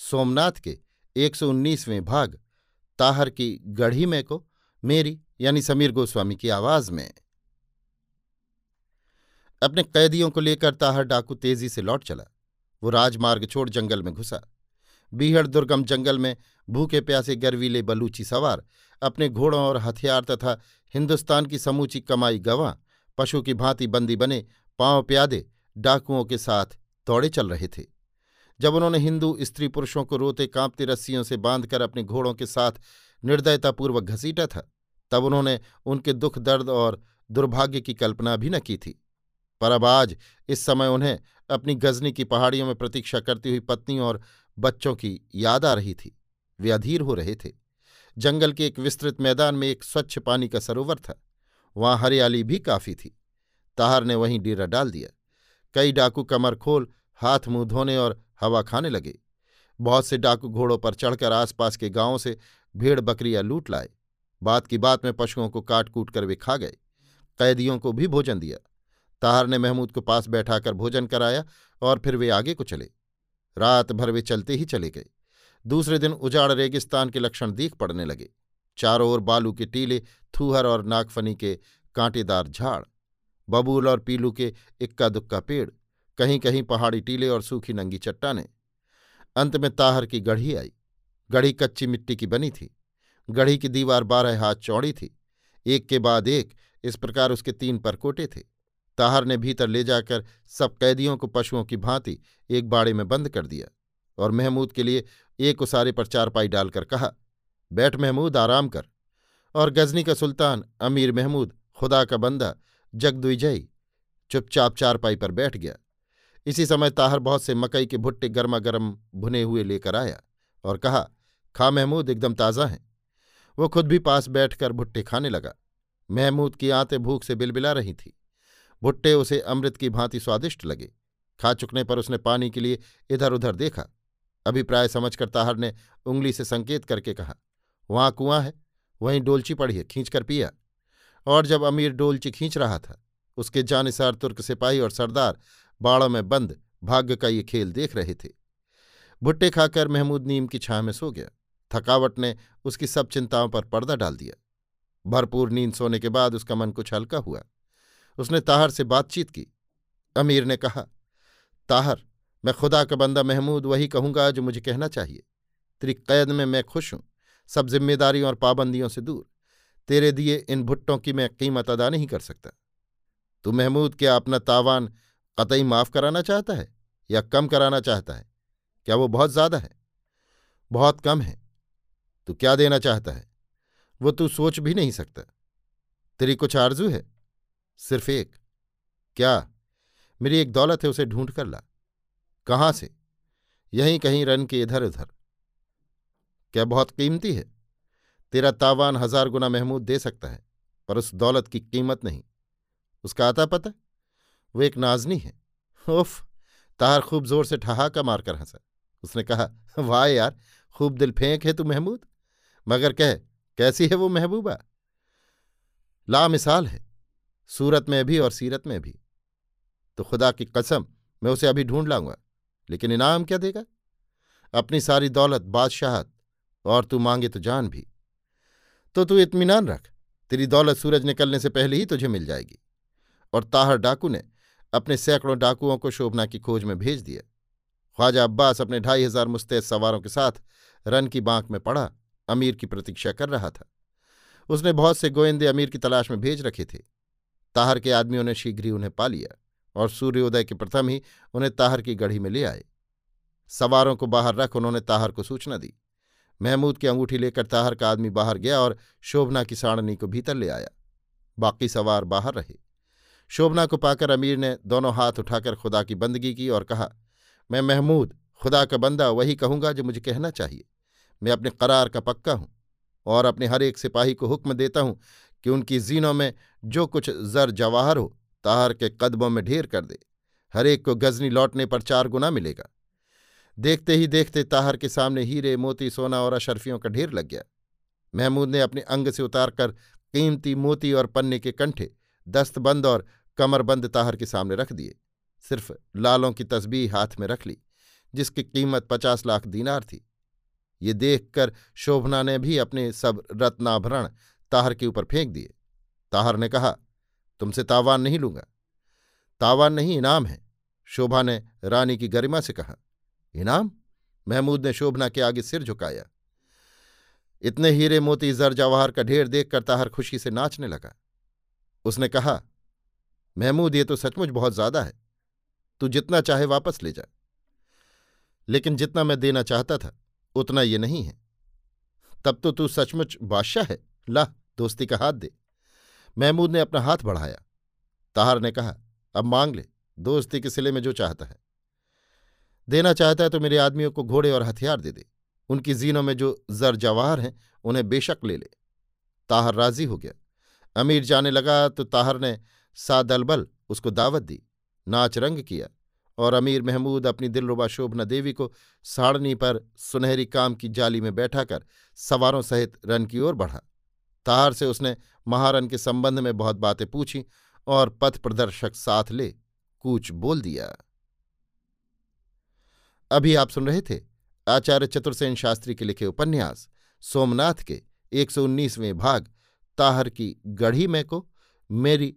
सोमनाथ के 119वें भाग, ताहर की गढ़ी में को मेरी यानी समीर गोस्वामी की आवाज़ में। अपने कैदियों को लेकर ताहर डाकू तेज़ी से लौट चला। वो राजमार्ग छोड़ जंगल में घुसा। बीहड़ दुर्गम जंगल में भूखे प्यासे गर्वीले बलूची सवार, अपने घोड़ों और हथियार तथा हिंदुस्तान की समूची कमाई गवां, पशु की भांति बंदी बने पाँव प्यादे डाकुओं के साथ दौड़े चल रहे थे। जब उन्होंने हिंदू स्त्री पुरुषों को रोते कांपती रस्सियों से बांधकर अपने घोड़ों के साथ निर्दयतापूर्वक घसीटा था, तब उन्होंने उनके दुख, दर्द और दुर्भाग्य की कल्पना भी न की थी। पर अब आज, इस समय उन्हें अपनी गजनी की पहाड़ियों में प्रतीक्षा करती हुई पत्नी और बच्चों की याद आ रही थी। वे अधीर हो रहे थे। जंगल के एक विस्तृत मैदान में एक स्वच्छ पानी का सरोवर था। वहाँ हरियाली भी काफ़ी थी। ताहर ने वहीं डेरा डाल दिया। कई डाकू कमर खोल, हाथ मुँह धोने और हवा खाने लगे। बहुत से डाकू घोड़ों पर चढ़कर आसपास के गाँवों से भेड़ बकरियाँ लूट लाए। बात की बात में पशुओं को काट कूट कर वे खा गए। कैदियों को भी भोजन दिया। ताहर ने महमूद को पास बैठाकर भोजन कराया और फिर वे आगे को चले। रात भर वे चलते ही चले गए। दूसरे दिन उजाड़ रेगिस्तान के लक्षण दीख पड़ने लगे। चारों ओर बालू के टीले, थूहर और नागफनी के कांटेदार झाड़, बबूल और पीलू के इक्का दुक्का पेड़ कहीं कहीं पहाड़ी टीले और सूखी नंगी चट्टाने। अंत में ताहर की गढ़ी आई। गढ़ी कच्ची मिट्टी की बनी थी। गढ़ी की दीवार बारह हाथ चौड़ी थी। एक के बाद एक, इस प्रकार उसके तीन परकोटे थे। ताहर ने भीतर ले जाकर सब कैदियों को पशुओं की भांति एक बाड़े में बंद कर दिया और महमूद के लिए एक उसारे पर चारपाई डालकर कहा, बैठ महमूद, आराम कर। और गजनी का सुल्तान, अमीर महमूद, खुदा का बंदा जगदुजई चुपचाप चारपाई पर बैठ गया। इसी समय ताहर बहुत से मकई के भुट्टे गर्मा गर्म भुने हुए लेकर आया और कहा, खा महमूद, एकदम ताज़ा हैं। वो खुद भी पास बैठकर भुट्टे खाने लगा। महमूद की आंतें भूख से बिलबिला रही थी। भुट्टे उसे अमृत की भांति स्वादिष्ट लगे। खा चुकने पर उसने पानी के लिए इधर उधर देखा अभिप्राय समझकर ताहर ने उंगली से संकेत करके कहा, वहाँ कुआँ है, वहीं डोलची पड़ी है खींच कर पिया। और जब अमीर डोलची खींच रहा था, उसके जानिसार तुर्क सिपाही और सरदार बाड़ों में बंद, भाग्य का ये खेल देख रहे थे। भुट्टे खाकर महमूद नीम की छाह में सो गया। थकावट ने उसकी सब चिंताओं पर पर्दा डाल दिया। भरपूर नींद सोने के बाद उसका मन कुछ हल्का हुआ। उसने ताहर से बातचीत की। अमीर ने कहा, ताहर, मैं खुदा का बंदा महमूद वही कहूँगा जो मुझे कहना चाहिए। तेरी कैद में मैं खुश हूँ। सब जिम्मेदारियों और पाबंदियों से दूर। तेरे दिए इन भुट्टों की मैं कीमत अदा नहीं कर सकता। तू महमूद क्या अपना तावान कतई माफ़ कराना चाहता है या कम कराना चाहता है? क्या वो बहुत ज़्यादा है? बहुत कम है। तू क्या देना चाहता है? वो तू सोच भी नहीं सकता। तेरी कुछ आरज़ू है? सिर्फ़ एक। क्या? मेरी एक दौलत है उसे ढूंढ कर ला। कहाँ से? यहीं कहीं रन के इधर उधर। क्या बहुत कीमती है? तेरा तावान हज़ार गुना महमूद दे सकता है, पर उस दौलत की कीमत नहीं। उसका आता पता? वो एक नाजनी है। उफ, तार खूब ज़ोर से ठहाका मारकर हंसा। उसने कहा, वाह यार, खूब दिल फेंक है तू महमूद। मगर कह, कैसी है वो महबूबा? लामिसाल है, सूरत में भी और सीरत में भी। तो खुदा की कसम, मैं उसे अभी ढूंढ लाऊँगा, लेकिन इनाम क्या देगा? अपनी सारी दौलत, बादशाहत, और तू मांगे तो जान भी। तो तू इत्मीनान रख, तेरी दौलत सूरज निकलने से पहले ही तुझे मिल जाएगी। और ताहर डाकू ने अपने सैकड़ों डाकुओं को शोभना की खोज में भेज दिया। ख्वाजा अब्बास अपने ढाई हज़ार मुस्तैद सवारों के साथ रन की बांक में पड़ा, अमीर की प्रतीक्षा कर रहा था। उसने बहुत से गोविंदे अमीर की तलाश में भेज रखे थे। ताहर के आदमियों ने शीघ्र ही उन्हें पा लिया और सूर्योदय के प्रथम ही उन्हें ताहर की गढ़ी में ले आए। सवारों को बाहर रख उन्होंने ताहर को सूचना दी। महमूद की अंगूठी लेकर ताहर का आदमी बाहर गया और शोभना की साड़नी को भीतर ले आया। बाकी सवार बाहर रहे। शोभना को पाकर अमीर ने दोनों हाथ उठाकर खुदा की बंदगी की और कहा, मैं महमूद, खुदा का बंदा, वही कहूँगा जो मुझे कहना चाहिए। मैं अपने करार का पक्का हूँ और अपने हर एक सिपाही को हुक्म देता हूँ कि उनकी जीनों में जो कुछ जर जवाहर हो, ताहर के कदमों में ढेर कर दे। हर एक को गजनी लौटने पर चार गुना मिलेगा। देखते ही देखते ताहर के सामने हीरे, मोती, सोना और अशरफियों का ढेर लग गया। महमूद ने अपने अंग से उतारकर कीमती मोती और पन्ने के कंठे, दस्तबंद और कमरबंद ताहर के सामने रख दिए। सिर्फ़ लालों की तस्बीह हाथ में रख ली, जिसकी कीमत पचास लाख दीनार थी। ये देखकर शोभना ने भी अपने सब रत्नाभरण ताहर के ऊपर फेंक दिए। ताहर ने कहा, तुमसे तावान नहीं लूँगा। तावान नहीं इनाम है। शोभा ने रानी की गरिमा से कहा, इनाम? महमूद ने शोभना के आगे सिर झुकाया। इतने हीरे मोती जर जवाहर का ढेर देखकर ताहर खुशी से नाचने लगा। उसने कहा महमूद, ये तो सचमुच बहुत ज़्यादा है। तू जितना चाहे वापस ले जा। लेकिन जितना मैं देना चाहता था, उतना ये नहीं है। तब तो तू सचमुच बादशाह है। ला, दोस्ती का हाथ दे। महमूद ने अपना हाथ बढ़ाया। ताहर ने कहा, अब मांग ले, दोस्ती के सिले में जो चाहता है। देना चाहता है तो मेरे आदमियों को घोड़े और हथियार दे दे। उनकी जीनों में जो जर जवाहर हैं, उन्हें बेशक ले ले। ताहर राज़ी हो गया। अमीर जाने लगा तो ताहर ने सादलबल उसको दावत दी, नाच रंग किया और अमीर महमूद अपनी दिलरुबा शोभना देवी को साड़नी पर सुनहरी काम की जाली में बैठाकर सवारों सहित रन की ओर बढ़ा। ताहर से उसने महारन के संबंध में बहुत बातें पूछी और पथ प्रदर्शक साथ ले कूच बोल दिया। अभी आप सुन रहे थे आचार्य चतुर्सेन शास्त्री के लिखे उपन्यास सोमनाथ के एक सौ उन्नीसवें भाग, ताहर की गढ़ी में को मेरी